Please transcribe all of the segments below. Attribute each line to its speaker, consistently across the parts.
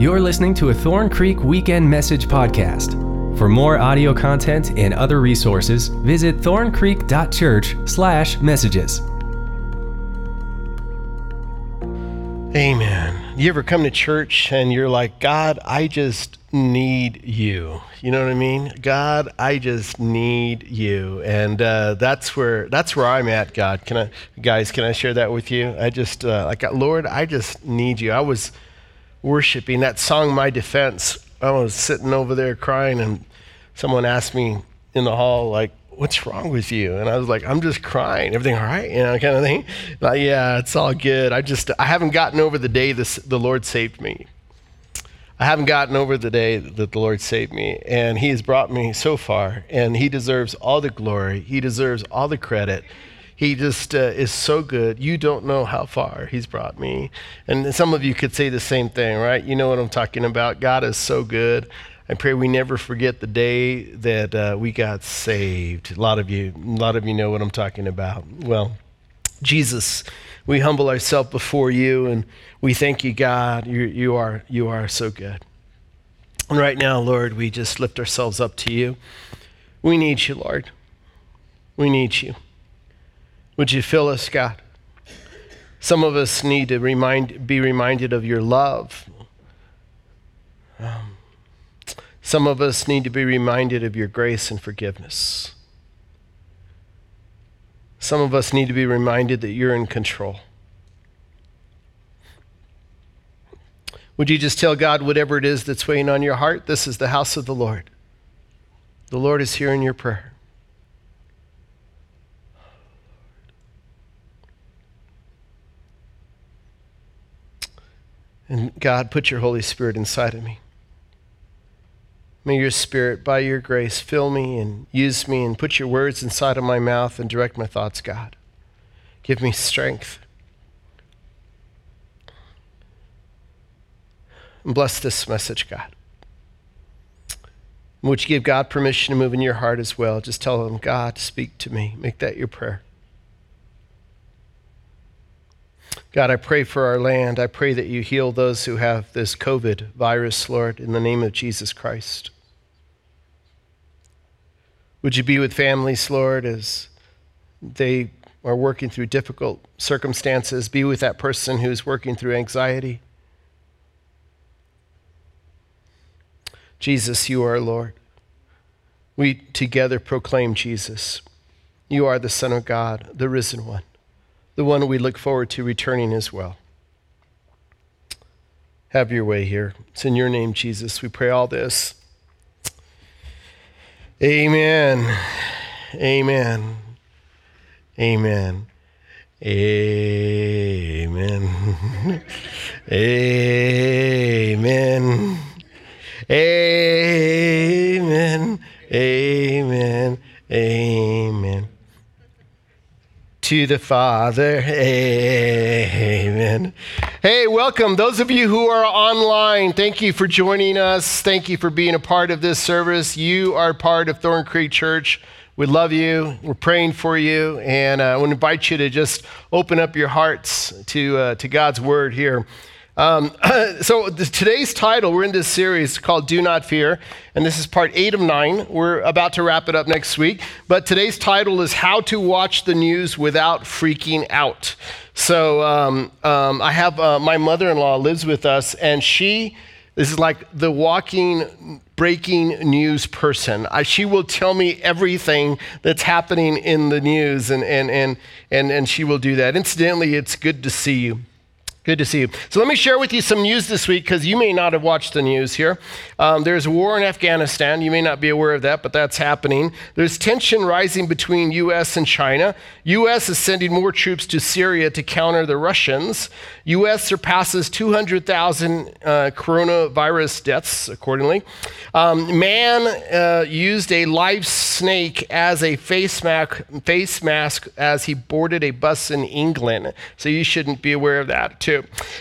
Speaker 1: You're listening to a Thorn Creek Weekend Message podcast. For more audio content and other resources, visit thorncreek.church/messages.
Speaker 2: Amen. You ever come to church and you're like, God, I just need you. You know what I mean? God, I just need you, and uh, that's where that's where I'm at. God, can I, guys? Can I share that with you? I just uh, like Lord, I just need you. I was worshiping that song, "My Defense." I was sitting over there crying, and someone asked me in the hall, like, what's wrong with you? And I was like, I'm just crying. Everything all right? You know, kind of thing. Like, yeah, it's all good. I just, I haven't gotten over the day this, the Lord saved me. I haven't gotten over the day that the Lord saved me. And He has brought me so far. And He deserves all the glory. He deserves all the credit. He just uh, is so good. You don't know how far He's brought me. And some of you could say the same thing, right? You know what I'm talking about. God is so good. I pray we never forget the day that uh, we got saved. A lot of you, a lot of you know what I'm talking about. Well, Jesus, we humble ourselves before you, and we thank you, God. You, you are you are so good. And right now, Lord, we just lift ourselves up to you. We need you, Lord. We need you. Would you fill us, God? Some of us need to remind, be reminded of your love. Um, some of us need to be reminded of your grace and forgiveness. Some of us need to be reminded that you're in control. Would you just tell God whatever it is that's weighing on your heart? This is the house of the Lord. The Lord is here in your prayer. And God, put your Holy Spirit inside of me. May your Spirit, by your grace, fill me and use me and put your words inside of my mouth and direct my thoughts, God. Give me strength. And bless this message, God. Would you give God permission to move in your heart as well? Just tell him, God, speak to me. Make that your prayer. God, I pray for our land. I pray that you heal those who have this COVID virus, Lord, in the name of Jesus Christ. Would you be with families, Lord, as they are working through difficult circumstances? Be with that person who's working through anxiety. Jesus, you are Lord. We together proclaim Jesus. You are the Son of God, the risen one the one we look forward to returning as well. Have your way here. It's in your name, Jesus. We pray all this. Amen. Amen. Amen. Amen. Amen. Amen. Amen. Amen to the Father. Amen. Hey, welcome. Those of you who are online, thank you for joining us. Thank you for being a part of this service. You are part of Thorn Creek Church. We love you. We're praying for you. And uh, I want to invite you to just open up your hearts to, uh, to God's word here. Um, so today's title, we're in this series called Do Not Fear, and this is part eight of nine. We're about to wrap it up next week, but today's title is How to Watch the News Without Freaking Out. So um, um, I have uh, my mother-in-law lives with us, and she is like the walking breaking news person. I, she will tell me everything that's happening in the news, and, and, and, and, and she will do that. Incidentally, it's good to see you. Good to see you. So, let me share with you some news this week because you may not have watched the news here. Um, there's a war in Afghanistan. You may not be aware of that, but that's happening. There's tension rising between U.S. and China. U.S. is sending more troops to Syria to counter the Russians. U.S. surpasses 200,000 uh, coronavirus deaths, accordingly. Um, man uh, used a live snake as a face face mask as he boarded a bus in England. So, you shouldn't be aware of that, too.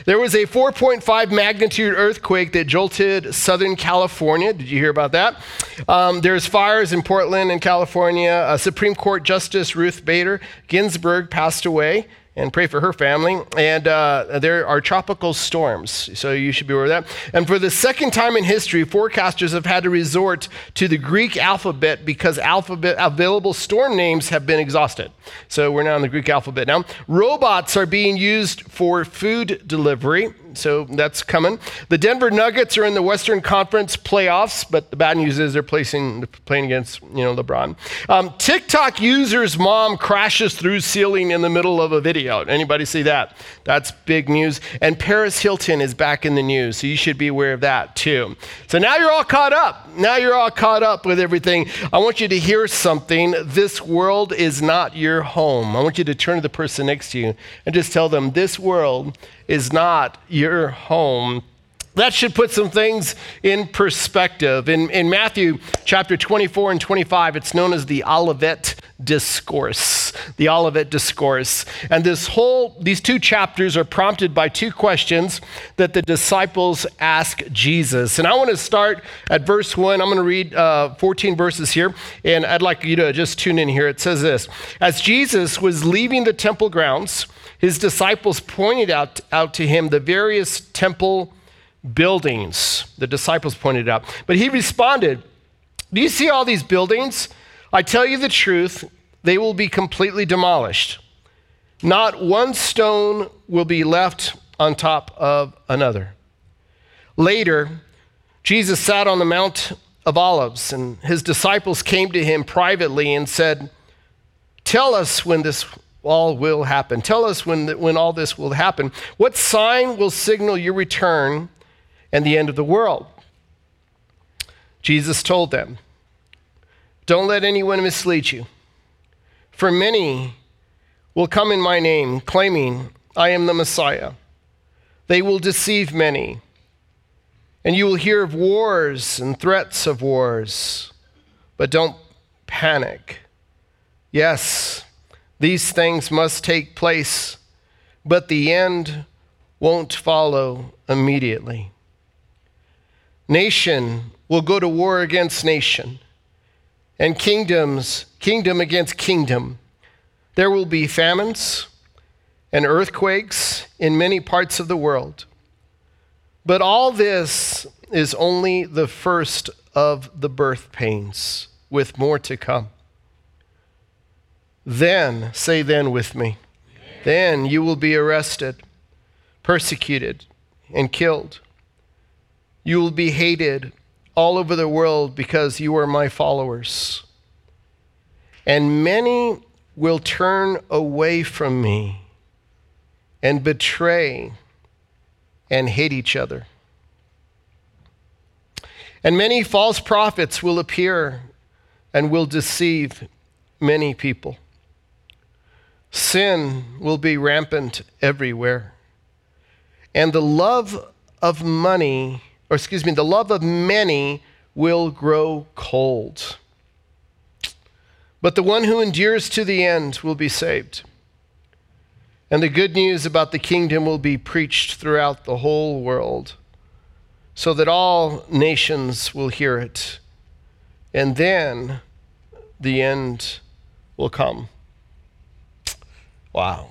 Speaker 2: There was a 4.5 magnitude earthquake that jolted Southern California. Did you hear about that? Um, there's fires in Portland and California. Uh, Supreme Court Justice Ruth Bader Ginsburg passed away and pray for her family. And uh, there are tropical storms, so you should be aware of that. And for the second time in history, forecasters have had to resort to the Greek alphabet because alphabet available storm names have been exhausted. So we're now in the Greek alphabet now. Robots are being used for food delivery so that's coming. The Denver Nuggets are in the Western Conference playoffs, but the bad news is they're placing, playing against you know LeBron. Um, TikTok user's mom crashes through ceiling in the middle of a video. Anybody see that? That's big news. And Paris Hilton is back in the news, so you should be aware of that too. So now you're all caught up. Now you're all caught up with everything. I want you to hear something. This world is not your home. I want you to turn to the person next to you and just tell them this world is not your home. That should put some things in perspective. In, in Matthew chapter 24 and 25, it's known as the Olivet Discourse. The Olivet Discourse. And this whole, these two chapters are prompted by two questions that the disciples ask Jesus. And I want to start at verse 1. I'm going to read uh, 14 verses here, and I'd like you to just tune in here. It says this As Jesus was leaving the temple grounds, his disciples pointed out, out to him the various temple buildings. The disciples pointed out. But he responded, Do you see all these buildings? I tell you the truth, they will be completely demolished. Not one stone will be left on top of another. Later, Jesus sat on the Mount of Olives, and his disciples came to him privately and said, Tell us when this all will happen. Tell us when, when all this will happen. What sign will signal your return and the end of the world? Jesus told them, Don't let anyone mislead you. For many will come in my name, claiming, I am the Messiah. They will deceive many. And you will hear of wars and threats of wars. But don't panic. Yes, these things must take place, but the end won't follow immediately. Nation will go to war against nation, and kingdoms, kingdom against kingdom. There will be famines and earthquakes in many parts of the world. But all this is only the first of the birth pains, with more to come. Then, say then with me, then you will be arrested, persecuted, and killed. You will be hated all over the world because you are my followers. And many will turn away from me and betray and hate each other. And many false prophets will appear and will deceive many people. Sin will be rampant everywhere. And the love of money, or excuse me, the love of many will grow cold. But the one who endures to the end will be saved. And the good news about the kingdom will be preached throughout the whole world so that all nations will hear it. And then the end will come. Wow.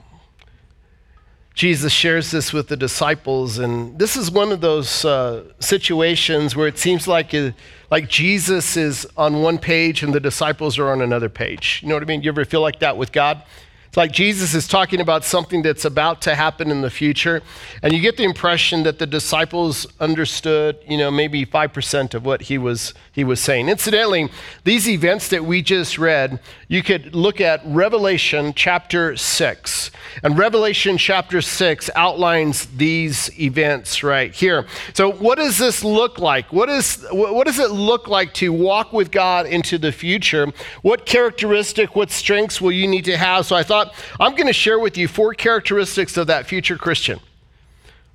Speaker 2: Jesus shares this with the disciples, and this is one of those uh, situations where it seems like, uh, like Jesus is on one page and the disciples are on another page. You know what I mean? You ever feel like that with God? It's like Jesus is talking about something that's about to happen in the future, and you get the impression that the disciples understood, you know, maybe 5% of what he was, he was saying. Incidentally, these events that we just read, you could look at Revelation chapter 6. And Revelation chapter 6 outlines these events right here. So, what does this look like? What, is, what does it look like to walk with God into the future? What characteristic, what strengths will you need to have? So, I thought thought, I'm going to share with you four characteristics of that future Christian.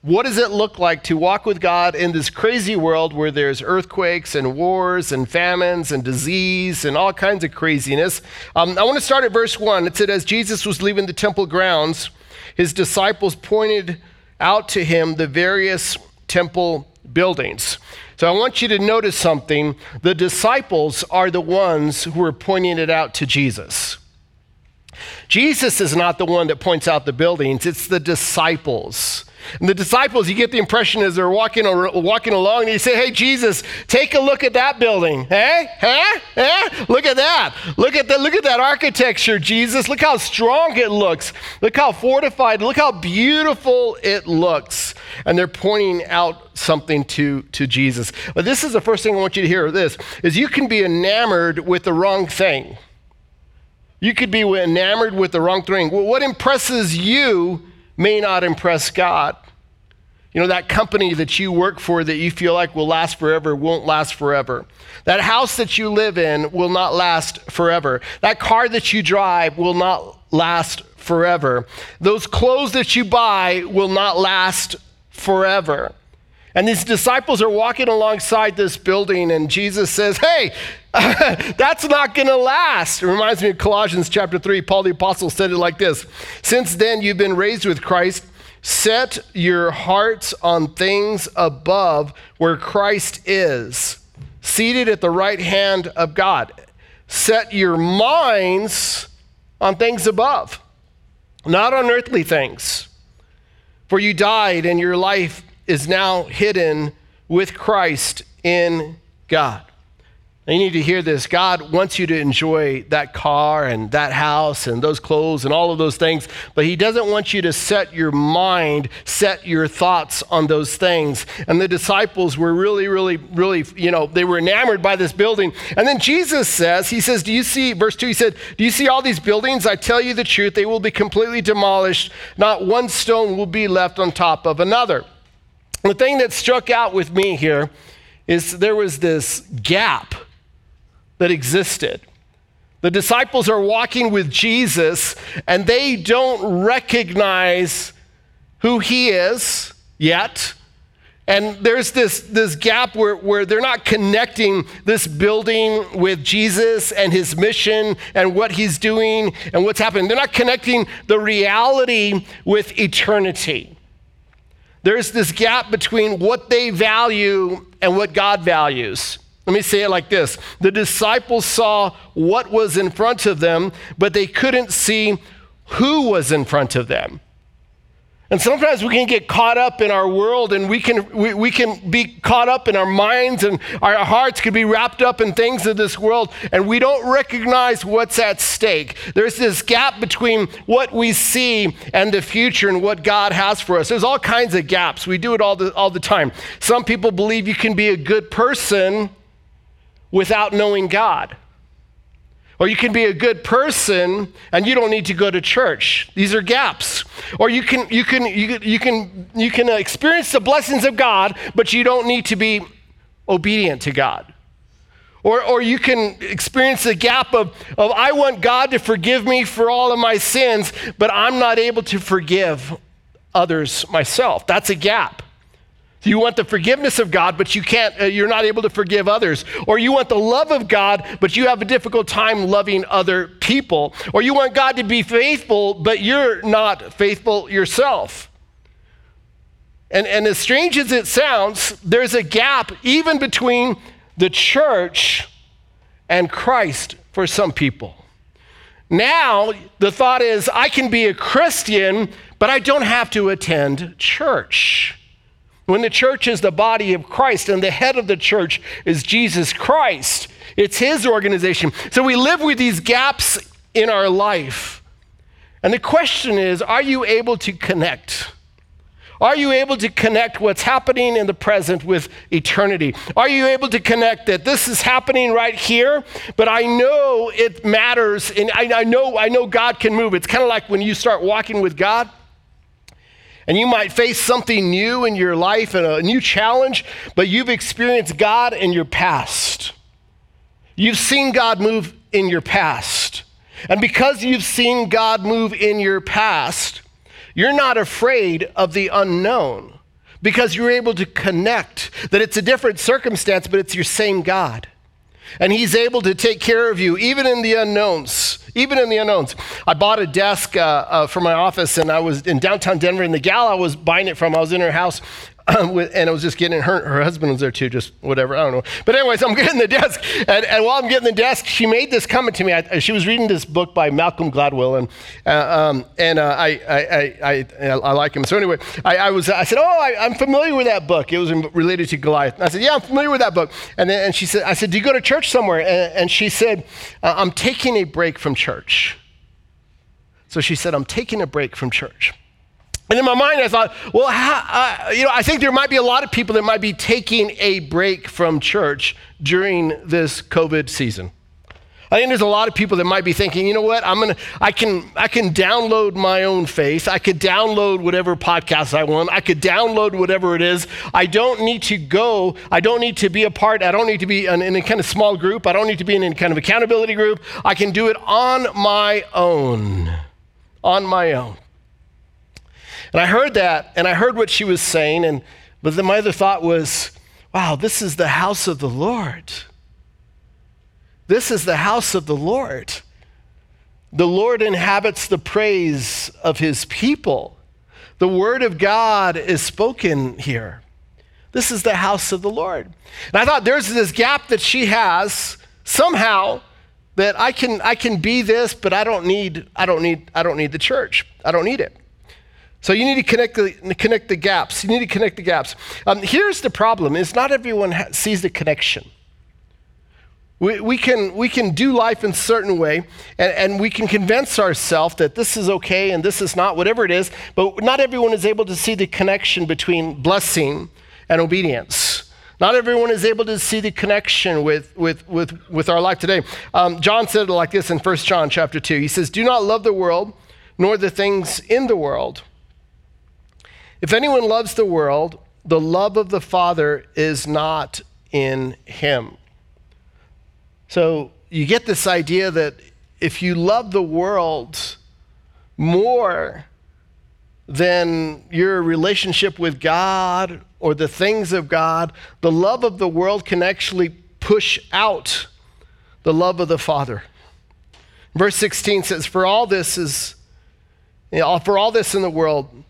Speaker 2: What does it look like to walk with God in this crazy world where there's earthquakes and wars and famines and disease and all kinds of craziness? Um, I want to start at verse 1. It said, As Jesus was leaving the temple grounds, his disciples pointed out to him the various temple buildings. So I want you to notice something. The disciples are the ones who are pointing it out to Jesus. Jesus is not the one that points out the buildings, it's the disciples. And the disciples, you get the impression as they're walking, walking along, and you say, Hey, Jesus, take a look at that building. Hey, hey, hey, look at that. Look at, the, look at that architecture, Jesus. Look how strong it looks. Look how fortified. Look how beautiful it looks. And they're pointing out something to, to Jesus. But this is the first thing I want you to hear this is you can be enamored with the wrong thing. You could be enamored with the wrong thing. What impresses you may not impress God. You know, that company that you work for that you feel like will last forever won't last forever. That house that you live in will not last forever. That car that you drive will not last forever. Those clothes that you buy will not last forever. And these disciples are walking alongside this building, and Jesus says, Hey, that's not going to last. It reminds me of Colossians chapter 3. Paul the Apostle said it like this Since then you've been raised with Christ, set your hearts on things above where Christ is, seated at the right hand of God. Set your minds on things above, not on earthly things. For you died, and your life is now hidden with Christ in God. You need to hear this. God wants you to enjoy that car and that house and those clothes and all of those things, but He doesn't want you to set your mind, set your thoughts on those things. And the disciples were really, really, really, you know, they were enamored by this building. And then Jesus says, He says, Do you see, verse 2, He said, Do you see all these buildings? I tell you the truth, they will be completely demolished. Not one stone will be left on top of another. The thing that struck out with me here is there was this gap that existed. The disciples are walking with Jesus and they don't recognize who he is yet. And there's this, this gap where, where they're not connecting this building with Jesus and his mission and what he's doing and what's happening. They're not connecting the reality with eternity. There's this gap between what they value and what God values. Let me say it like this The disciples saw what was in front of them, but they couldn't see who was in front of them. And sometimes we can get caught up in our world and we can, we, we can be caught up in our minds and our hearts can be wrapped up in things of this world and we don't recognize what's at stake. There's this gap between what we see and the future and what God has for us. There's all kinds of gaps. We do it all the, all the time. Some people believe you can be a good person without knowing God. Or you can be a good person and you don't need to go to church. These are gaps. Or you can, you can, you can, you can, you can experience the blessings of God, but you don't need to be obedient to God. Or, or you can experience the gap of, of, I want God to forgive me for all of my sins, but I'm not able to forgive others myself. That's a gap. You want the forgiveness of God, but you can't, uh, you're not able to forgive others. Or you want the love of God, but you have a difficult time loving other people. Or you want God to be faithful, but you're not faithful yourself. And, and as strange as it sounds, there's a gap even between the church and Christ for some people. Now, the thought is I can be a Christian, but I don't have to attend church. When the church is the body of Christ and the head of the church is Jesus Christ, it's his organization. So we live with these gaps in our life. And the question is are you able to connect? Are you able to connect what's happening in the present with eternity? Are you able to connect that this is happening right here, but I know it matters and I, I know, I know God can move. It's kind of like when you start walking with God and you might face something new in your life and a new challenge, but you've experienced God in your past. You've seen God move in your past. And because you've seen God move in your past, you're not afraid of the unknown because you're able to connect that it's a different circumstance, but it's your same God. And He's able to take care of you even in the unknowns even in the unknowns. I bought a desk uh, uh, for my office, and I was in downtown Denver, and the gal I was buying it from, I was in her house. Um, with, and I was just getting her, her husband was there too, just whatever, I don't know. But anyways, I'm getting the desk, and, and while I'm getting the desk, she made this comment to me. I, she was reading this book by Malcolm Gladwell, and uh, um, and uh, I, I, I, I, like him. So anyway, I, I was I said, oh, I, am familiar with that book. It was related to Goliath. And I said, yeah, I'm familiar with that book. And then and she said, I said, do you go to church somewhere? And, and she said, uh, I'm taking a break from church. So she said, I'm taking a break from church. And in my mind, I thought, well, how, uh, you know, I think there might be a lot of people that might be taking a break from church during this COVID season. I think there's a lot of people that might be thinking, you know what, I'm gonna, I can, I can download my own faith. I could download whatever podcast I want. I could download whatever it is. I don't need to go. I don't need to be a part. I don't need to be in, in a kind of small group. I don't need to be in a kind of accountability group. I can do it on my own. On my own. And I heard that, and I heard what she was saying, and but then my other thought was, wow, this is the house of the Lord. This is the house of the Lord. The Lord inhabits the praise of his people. The word of God is spoken here. This is the house of the Lord. And I thought there's this gap that she has somehow that I can I can be this, but I don't need I don't need I don't need the church. I don't need it. So you need to connect the, connect the gaps. You need to connect the gaps. Um, here's the problem is not everyone ha- sees the connection. We, we, can, we can do life in a certain way, and, and we can convince ourselves that this is okay and this is not, whatever it is, but not everyone is able to see the connection between blessing and obedience. Not everyone is able to see the connection with, with, with, with our life today. Um, John said it like this in 1 John chapter 2. He says, Do not love the world, nor the things in the world. If anyone loves the world, the love of the Father is not in him. So you get this idea that if you love the world more than your relationship with God or the things of God, the love of the world can actually push out the love of the Father. Verse 16 says, For all this is, you know, for all this in the world,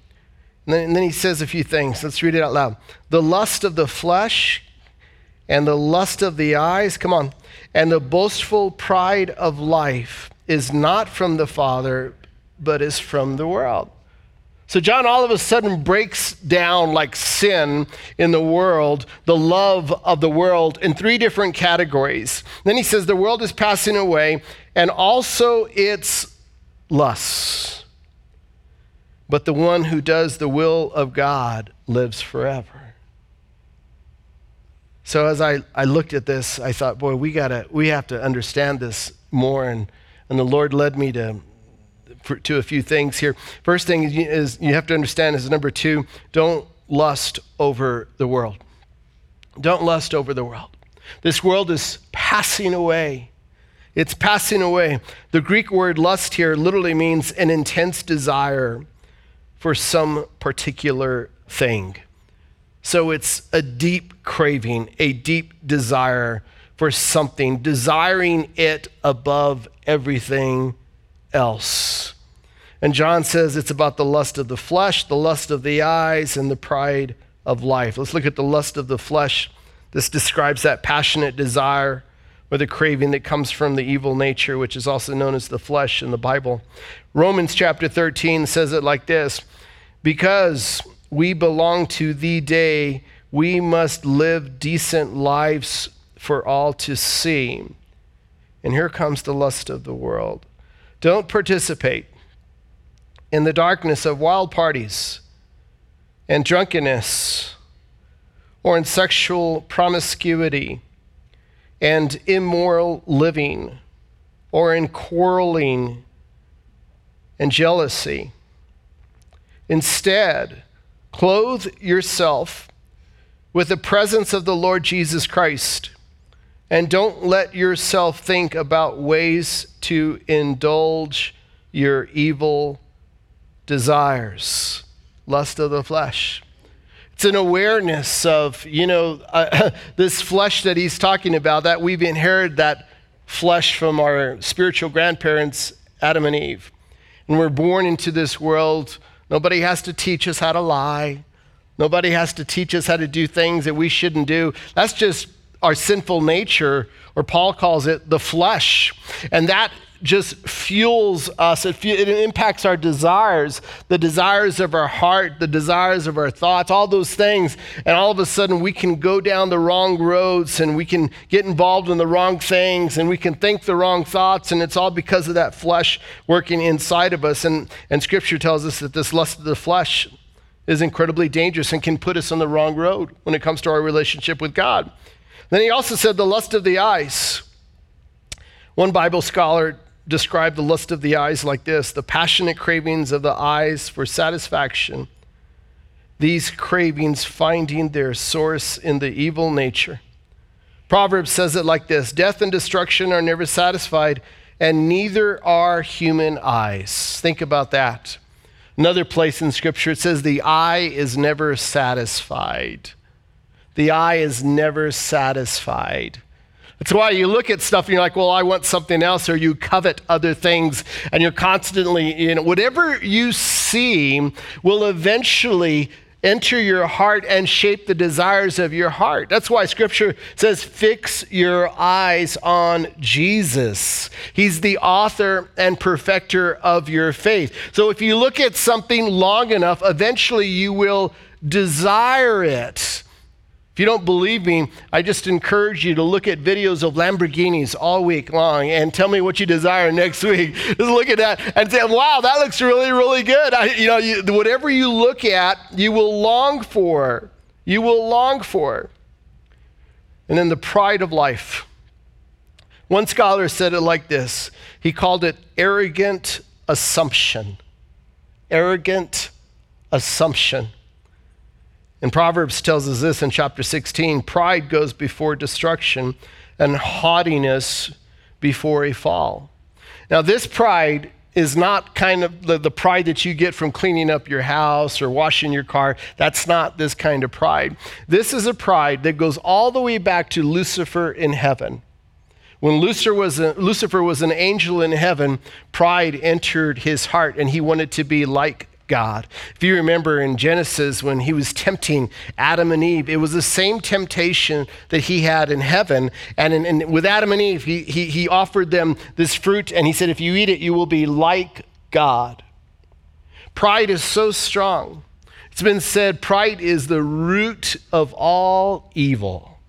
Speaker 2: and then, and then he says a few things. Let's read it out loud. The lust of the flesh and the lust of the eyes, come on, and the boastful pride of life is not from the Father, but is from the world. So, John all of a sudden breaks down like sin in the world, the love of the world, in three different categories. Then he says the world is passing away and also its lusts but the one who does the will of God lives forever. So as I, I looked at this, I thought, boy, we gotta we have to understand this more. And, and the Lord led me to, to a few things here. First thing is, is you have to understand is number two, don't lust over the world. Don't lust over the world. This world is passing away. It's passing away. The Greek word lust here literally means an intense desire for some particular thing. So it's a deep craving, a deep desire for something, desiring it above everything else. And John says it's about the lust of the flesh, the lust of the eyes, and the pride of life. Let's look at the lust of the flesh. This describes that passionate desire or the craving that comes from the evil nature, which is also known as the flesh in the Bible. Romans chapter 13 says it like this because we belong to the day, we must live decent lives for all to see. And here comes the lust of the world. Don't participate in the darkness of wild parties and drunkenness or in sexual promiscuity and immoral living or in quarreling and jealousy Instead, clothe yourself with the presence of the Lord Jesus Christ. And don't let yourself think about ways to indulge your evil desires, lust of the flesh. It's an awareness of, you know, uh, this flesh that he's talking about, that we've inherited that flesh from our spiritual grandparents, Adam and Eve. And we're born into this world Nobody has to teach us how to lie. Nobody has to teach us how to do things that we shouldn't do. That's just our sinful nature, or Paul calls it the flesh. And that just fuels us. It, it, impacts our desires, the desires of our heart, the desires of our thoughts, all those things. And all of a sudden, we can go down the wrong roads and we can get involved in the wrong things and we can think the wrong thoughts. And it's all because of that flesh working inside of us. And, and Scripture tells us that this lust of the flesh is incredibly dangerous and can put us on the wrong road when it comes to our relationship with God. Then he also said the lust of the eyes. One Bible scholar described the lust of the eyes like this the passionate cravings of the eyes for satisfaction, these cravings finding their source in the evil nature. Proverbs says it like this Death and destruction are never satisfied, and neither are human eyes. Think about that. Another place in Scripture, it says, The eye is never satisfied. The eye is never satisfied. That's why you look at stuff and you're like, well, I want something else, or you covet other things, and you're constantly, you know, whatever you see will eventually enter your heart and shape the desires of your heart. That's why scripture says, fix your eyes on Jesus. He's the author and perfecter of your faith. So if you look at something long enough, eventually you will desire it. If you don't believe me, I just encourage you to look at videos of Lamborghinis all week long and tell me what you desire next week. Just look at that and say, wow, that looks really, really good. I, you know, you, whatever you look at, you will long for. You will long for. And then the pride of life. One scholar said it like this he called it arrogant assumption. Arrogant assumption. And Proverbs tells us this in chapter 16 pride goes before destruction, and haughtiness before a fall. Now, this pride is not kind of the, the, pride that you get from cleaning up your house or washing your car. That's not this kind of pride. This is a pride that goes all the way back to Lucifer in heaven. When Lucifer was, a, Lucifer was an angel in heaven, pride entered his heart and he wanted to be like God. If you remember in Genesis when he was tempting Adam and Eve, it was the same temptation that he had in heaven. And, in, in, with Adam and Eve, he, he, he offered them this fruit and he said, If you eat it, you will be like God. Pride is so strong. It's been said pride is the root of all evil.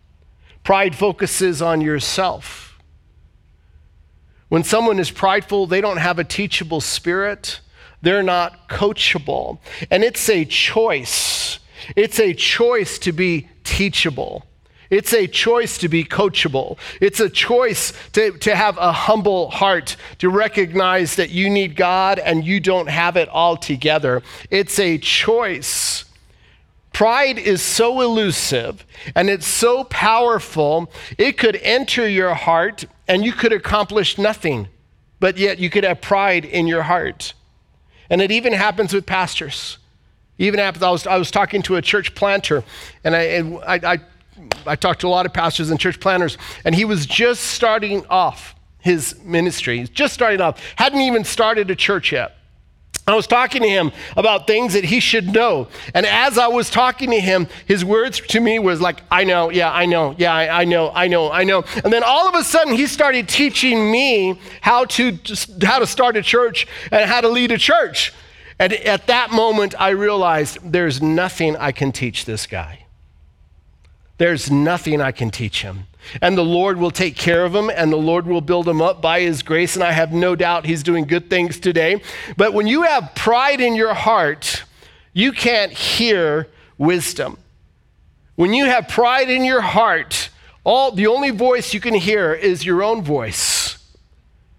Speaker 2: Pride focuses on yourself. When someone is prideful, they don't have a teachable spirit. They're not coachable. And it's a choice. It's a choice to be teachable. It's a choice to be coachable. It's a choice to, to have a humble heart, to recognize that you need God and you don't have it all together. It's a choice. Pride is so elusive and it's so powerful, it could enter your heart and you could accomplish nothing, but yet you could have pride in your heart. And it even happens with pastors. Even happens, I was, I was talking to a church planter, and I, I, I, I talked to a lot of pastors and church planters, and he was just starting off his ministry. He's just starting off, hadn't even started a church yet. I was talking to him about things that he should know. And as I was talking to him, his words to me was like, I know, yeah, I know, yeah, I, I know, I know, I know. And then all of a sudden he started teaching me how to how to start a church and how to lead a church. And at that moment I realized there's nothing I can teach this guy. There's nothing I can teach him and the Lord will take care of him, and the Lord will build him up by his grace. And I have no doubt he's doing good things today. But when you have pride in your heart, you can't hear wisdom. When you have pride in your heart, all the only voice you can hear is your own voice.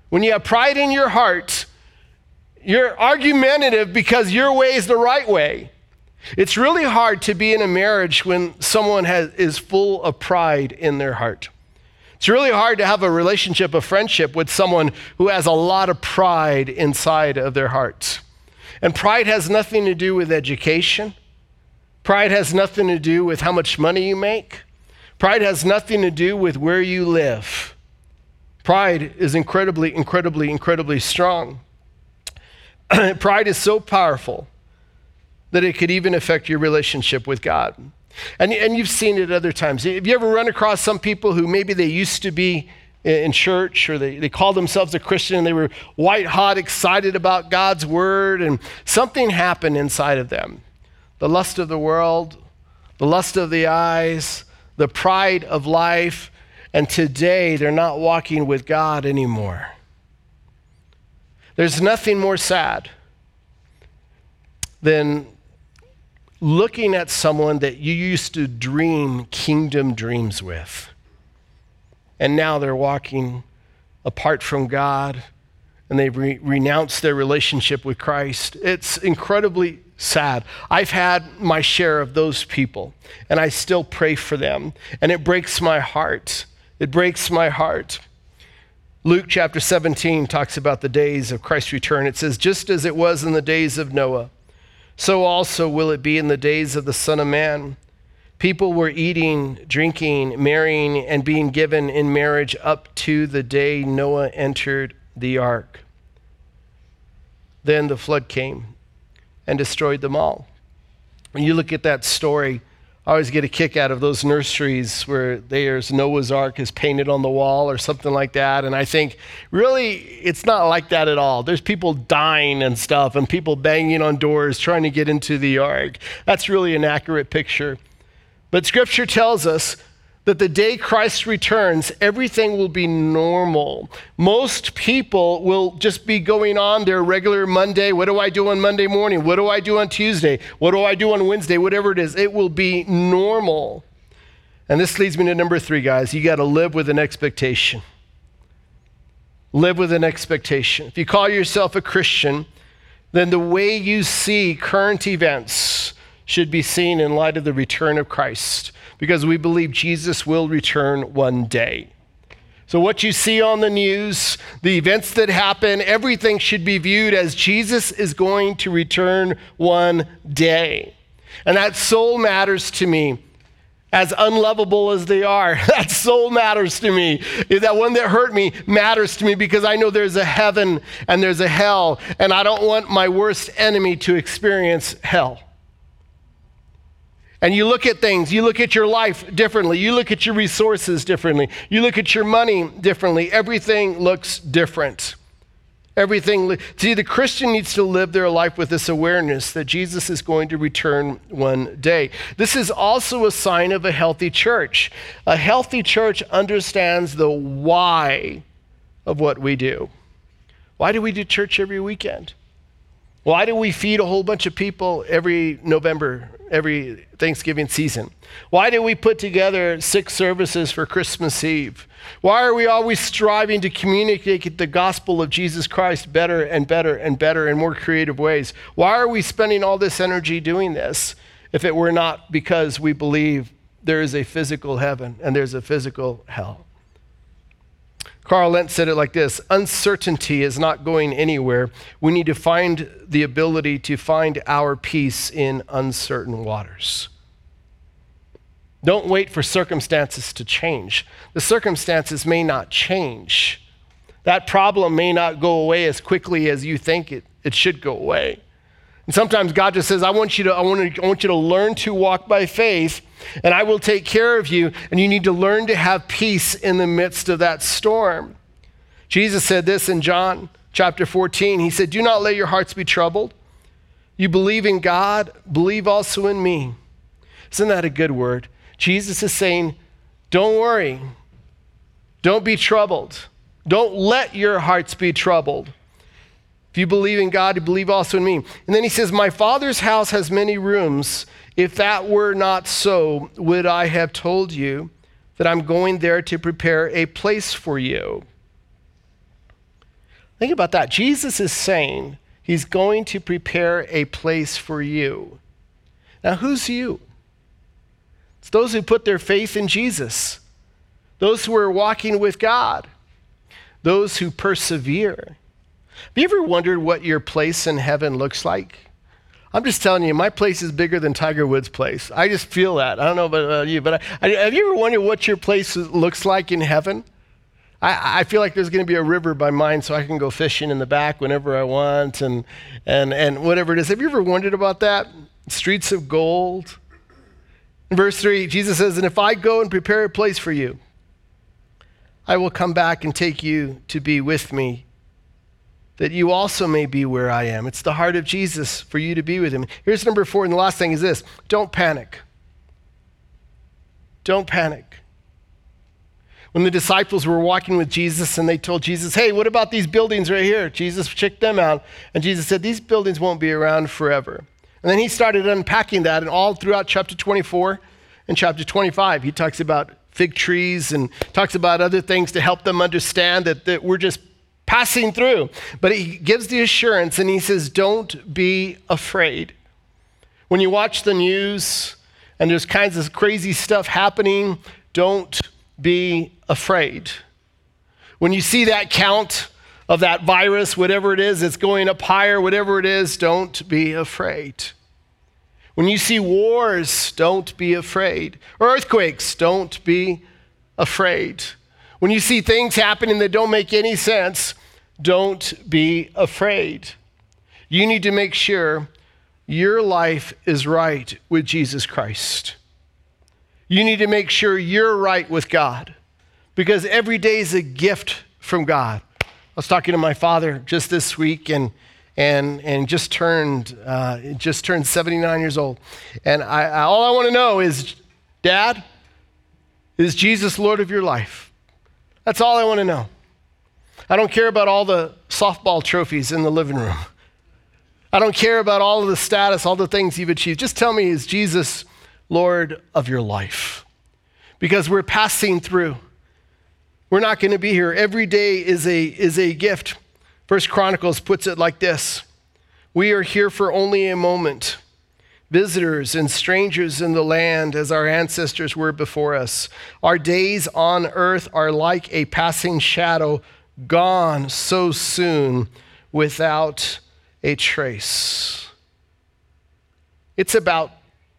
Speaker 2: When you have pride in your heart, you're argumentative because your way is the right way. It's really hard to be in a marriage when someone has, is full of pride in their heart. It's really hard to have a relationship, a friendship with someone who has a lot of pride inside of their hearts. And pride has nothing to do with education. Pride has nothing to do with how much money you make. Pride has nothing to do with where you live. Pride is incredibly, incredibly, incredibly strong. pride is so powerful that it could even affect your relationship with God. And, and you've seen it other times. Have you ever run across some people who maybe they used to be in church or they, they called themselves a Christian and they were white hot excited about God's word and something happened inside of them? The lust of the world, the lust of the eyes, the pride of life, and today they're not walking with God anymore. There's nothing more sad than looking at someone that you used to dream kingdom dreams with. And now they're walking apart from God and they've re- renounced their relationship with Christ. It's incredibly sad. I've had my share of those people, and I still pray for them, and it breaks my heart. It breaks my heart. Luke chapter 17 talks about the days of Christ's return. It says, Just as it was in the days of Noah, so also will it be in the days of the Son of Man. People were eating, drinking, marrying, and being given in marriage up to the day Noah entered the ark. Then the flood came and destroyed them all. When you look at that story, I always get a kick out of those nurseries where there's Noah's Ark is painted on the wall or something like that. And I think, really, it's not like that at all. There's people dying and stuff and people banging on doors trying to get into the ark. That's really an accurate picture. But scripture tells us that the day Christ returns, everything will be normal. Most people will just be going on their regular Monday. What do I do on Monday morning? What do I do on Tuesday? What do I do on Wednesday? Whatever it is, it will be normal. And this leads me to number three, guys. You got to live with an expectation. Live with an expectation. If you call yourself a Christian, then the way you see current events should be seen in light of the return of Christ because we believe Jesus will return one day. So, what you see on the news, the events that happen, everything should be viewed as Jesus is going to return one day. And that soul matters to me. As unlovable as they are, that soul matters to me. That one that hurt me matters to me because I know there's a heaven and there's a hell, and I don't want my worst enemy to experience hell. And you look at things, you look at your life differently, you look at your resources differently, you look at your money differently. Everything looks different. Everything. See, the Christian needs to live their life with this awareness that Jesus is going to return one day. This is also a sign of a healthy church. A healthy church understands the why of what we do. Why do we do church every weekend? Why do we feed a whole bunch of people every November, every Thanksgiving season? Why do we put together six services for Christmas Eve? Why are we always striving to communicate the gospel of Jesus Christ better and better and better in more creative ways? Why are we spending all this energy doing this if it were not because we believe there is a physical heaven and there's a physical hell? Carl Lentz said it like this Uncertainty is not going anywhere. We need to find the ability to find our peace in uncertain waters. Don't wait for circumstances to change. The circumstances may not change. That problem may not go away as quickly as you think it, it should go away. And sometimes God just says, I want, you to, I, want to, I want you to learn to walk by faith, and I will take care of you. And you need to learn to have peace in the midst of that storm. Jesus said this in John chapter 14. He said, Do not let your hearts be troubled. You believe in God, believe also in me. Isn't that a good word? Jesus is saying, Don't worry. Don't be troubled. Don't let your hearts be troubled. If you believe in God, you believe also in me. And then he says, My Father's house has many rooms. If that were not so, would I have told you that I'm going there to prepare a place for you? Think about that. Jesus is saying he's going to prepare a place for you. Now, who's you? It's those who put their faith in Jesus, those who are walking with God, those who persevere. Have you ever wondered what your place in heaven looks like? I'm just telling you, my place is bigger than Tiger Woods' place. I just feel that. I don't know about uh, you, but I, I, have you ever wondered what your place looks like in heaven? I, I feel like there's going to be a river by mine so I can go fishing in the back whenever I want and, and, and whatever it is. Have you ever wondered about that? streets of gold. In verse 3, Jesus says, And if I go and prepare a place for you, I will come back and take you to be with me, that you also may be where I am. It's the heart of Jesus for you to be with him. Here's number four, and the last thing is this don't panic. Don't panic. When the disciples were walking with Jesus and they told Jesus, Hey, what about these buildings right here? Jesus checked them out. And Jesus said, These buildings won't be around forever. And then he started unpacking that, and all throughout chapter 24 and chapter 25, he talks about fig trees and talks about other things to help them understand that, that we're just passing through. But he gives the assurance and he says, Don't be afraid. When you watch the news and there's kinds of crazy stuff happening, don't be afraid. When you see that count of that virus, whatever it is, it's going up higher, whatever it is, don't be afraid. When you see wars, don't be afraid. Earthquakes, don't be afraid. When you see things happening that don't make any sense, don't be afraid. You need to make sure your life is right with Jesus Christ. You need to make sure you're right with God because every day is a gift from God. I was talking to my father just this week, and and and just turned uh, just turned 79 years old. And I, I, all I want to know is, Dad, is Jesus Lord of your life? That's all I want to know. I don't care about all the softball trophies in the living room. I don't care about all of the status, all the things you've achieved. Just tell me, is Jesus Lord of your life? Because we're passing through. We're not going to be here. Every day is a, is a gift. First Chronicles puts it like this We are here for only a moment, visitors and strangers in the land as our ancestors were before us. Our days on earth are like a passing shadow, gone so soon without a trace. It's about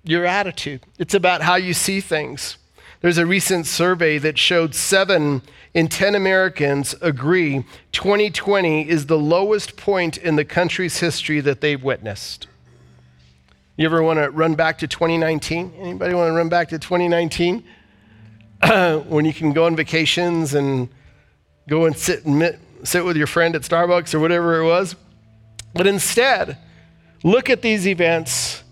Speaker 2: your attitude, it's about how you see things. There's a recent survey that showed seven in 10 Americans agree 2020 is the lowest point in the country's history that they've witnessed. You ever want to run back to 2019? Anybody want to run back to 2019? when you can go on vacations and go and sit and mit, sit with your friend at Starbucks or whatever it was. But instead, look at these events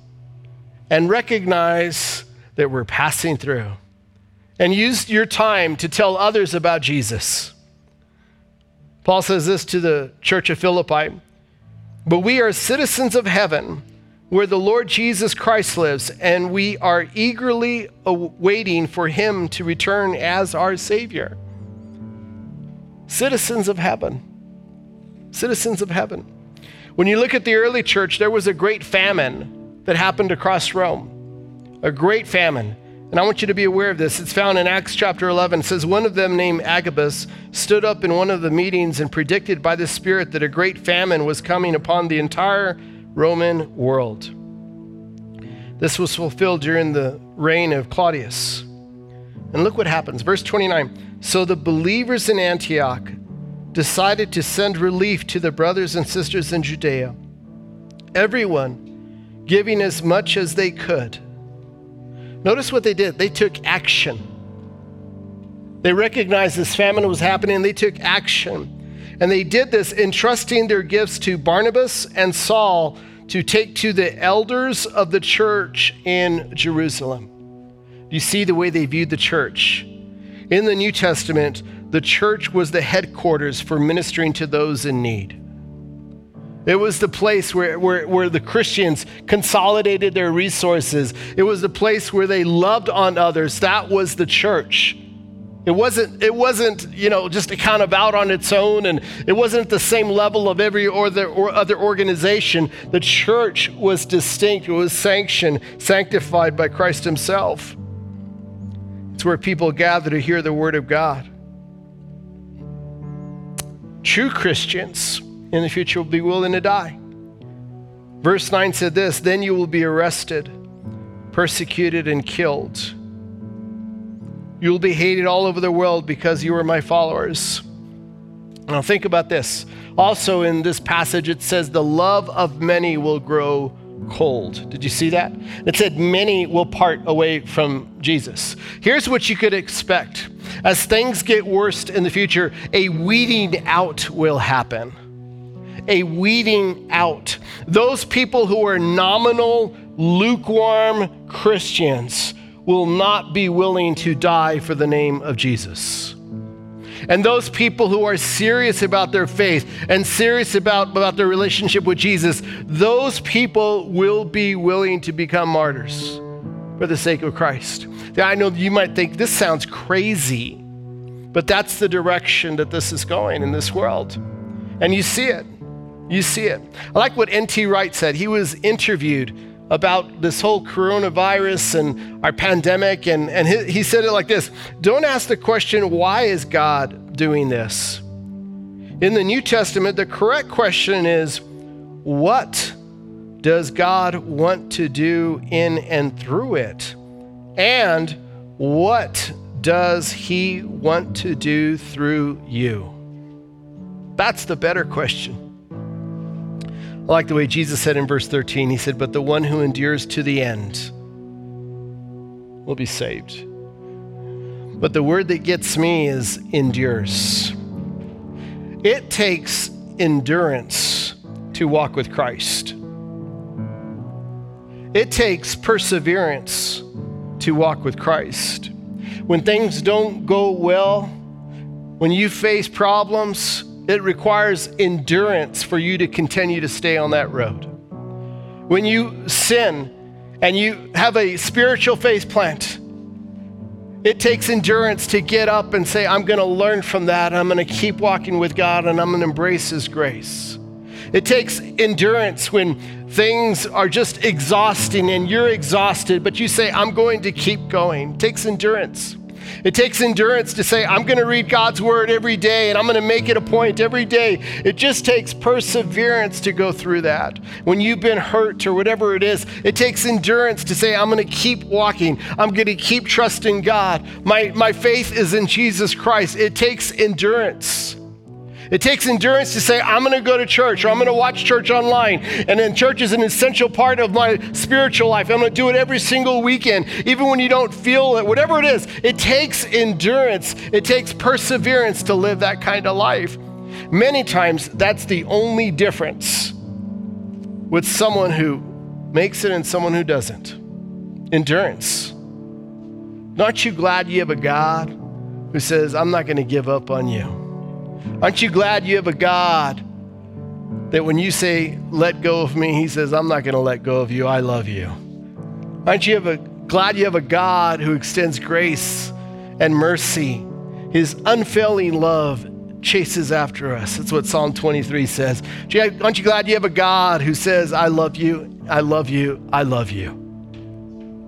Speaker 2: and recognize that we're passing through and use your time to tell others about Jesus. Paul says this to the church of Philippi But we are citizens of heaven, where the Lord Jesus Christ lives, and we are eagerly waiting for him to return as our Savior. Citizens of heaven. Citizens of heaven. When you look at the early church, there was a great famine that happened across Rome. A great famine. And I want you to be aware of this. It's found in Acts chapter 11. It says, One of them, named Agabus, stood up in one of the meetings and predicted by the Spirit that a great famine was coming upon the entire Roman world. This was fulfilled during the reign of Claudius. And look what happens. Verse 29 So the believers in Antioch decided to send relief to the brothers and sisters in Judea, everyone giving as much as they could. Notice what they did. They took action. They recognized this famine was happening they took action. And they did this entrusting their gifts to Barnabas and Saul to take to the elders of the church in Jerusalem. You see the way they viewed the church. In the New Testament, the church was the headquarters for ministering to those in need. It was the place where, where, where the Christians consolidated their resources. It was the place where they loved on others. That was the church. It wasn't, it wasn't, you know, just to kind of out on its own, and it wasn't the same level of every other, or other organization. The church was distinct, it was sanctioned, sanctified by Christ Himself. It's where people gather to hear the Word of God. True Christians in the future will be willing to die. Verse 9 said this Then you will be arrested, persecuted, and killed. You will be hated all over the world because you are my followers. Now, think about this. Also, in this passage, it says, The love of many will grow cold. Did you see that? It said many will part away from Jesus. Here's what you could expect as things get worse in the future, a weeding out will happen. A weeding out. Those people who are nominal, lukewarm Christians will not be willing to die for the name of Jesus. And those people who are serious about their faith and serious about, about their relationship with Jesus, those people will be willing to become martyrs for the sake of Christ. Now, I know you might think this sounds crazy, but that's the direction that this is going in this world. And you see it. You see it. I like what N.T. Wright said. He was interviewed about this whole coronavirus and our pandemic. And, and he, he said it like this Don't ask the question, why is God doing this? In the New Testament, the correct question is, what does God want to do in and through it? And what does He want to do through you? That's the better question. I like the way Jesus said in verse 13, He said, But the one who endures to the end will be saved. But the word that gets me is endures. It takes endurance to walk with Christ. It takes perseverance to walk with Christ. When things don't go well, when you face problems, it requires endurance for you to continue to stay on that road. When you sin and you have a spiritual face plant, it takes endurance to get up and say, I'm going to learn from that. I'm going to keep walking with God and I'm going to embrace His grace. It takes endurance when things are just exhausting and you're exhausted, but you say, I'm going to keep going. It takes endurance. It takes endurance to say, I'm going to read God's word every day and I'm going to make it a point every day. It just takes perseverance to go through that. When you've been hurt or whatever it is, it takes endurance to say, I'm going to keep walking. I'm going to keep trusting God. My, my faith is in Jesus Christ. It takes endurance. It takes endurance to say, I'm going to go to church or I'm going to watch church online. And then church is an essential part of my spiritual life. I'm going to do it every single weekend, even when you don't feel it, whatever it is. It takes endurance, it takes perseverance to live that kind of life. Many times, that's the only difference with someone who makes it and someone who doesn't. Endurance. Aren't you glad you have a God who says, I'm not going to give up on you? Aren't you glad you have a God that when you say, let go of me, he says, I'm not going to let go of you. I love you. Aren't you a, glad you have a God who extends grace and mercy? His unfailing love chases after us. That's what Psalm 23 says. Aren't you glad you have a God who says, I love you, I love you, I love you?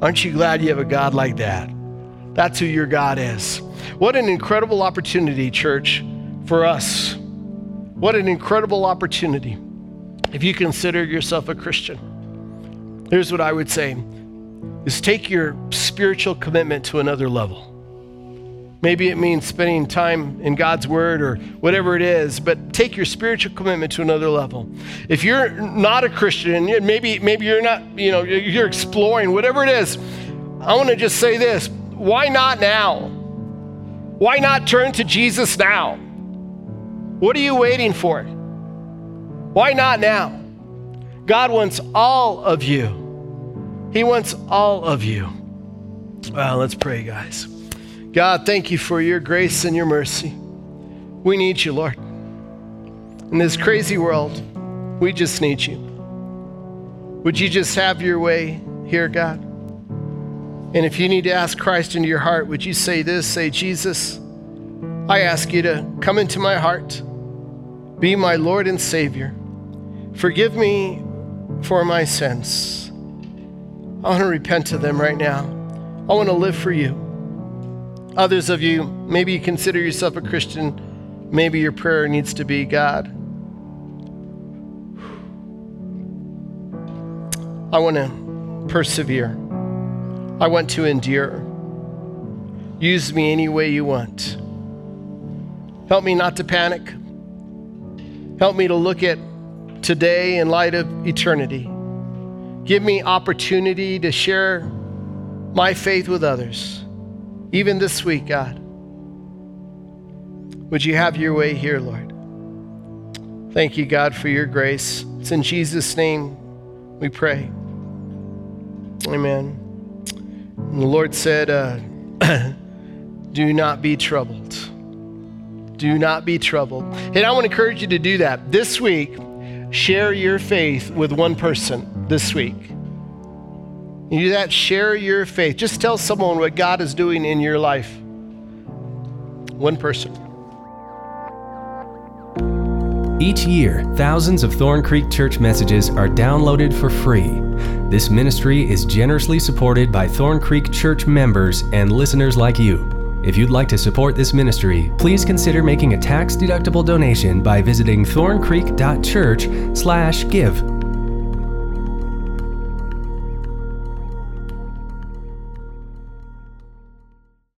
Speaker 2: Aren't you glad you have a God like that? That's who your God is. What an incredible opportunity, church for us. What an incredible opportunity if you consider yourself a Christian. Here's what I would say is take your spiritual commitment to another level. Maybe it means spending time in God's word or whatever it is, but take your spiritual commitment to another level. If you're not a Christian, maybe maybe you're not, you know, you're exploring whatever it is. I want to just say this, why not now? Why not turn to Jesus now? What are you waiting for? Why not now? God wants all of you. He wants all of you. Well, let's pray, guys. God, thank you for your grace and your mercy. We need you, Lord. In this crazy world, we just need you. Would you just have your way here, God? And if you need to ask Christ into your heart, would you say this? Say, Jesus, I ask you to come into my heart, be my Lord and Savior. Forgive me for my sins. I want to repent of them right now. I want to live for you. Others of you, maybe you consider yourself a Christian. Maybe your prayer needs to be God, I want to persevere. I want to endure. Use me any way you want. Help me not to panic. Help me to look at today in light of eternity. Give me opportunity to share my faith with others, even this week, God. Would you have your way here, Lord? Thank you, God, for your grace. It's in Jesus' name we pray. Amen. And the Lord said, uh, Do not be troubled. Do not be troubled. And I want to encourage you to do that. This week, share your faith with one person this week. You do that, share your faith. Just tell someone what God is doing in your life. One person.
Speaker 1: Each year, thousands of Thorn Creek Church messages are downloaded for free. This ministry is generously supported by Thorn Creek Church members and listeners like you. If you'd like to support this ministry, please consider making a tax-deductible donation by visiting thorncreek.church/give.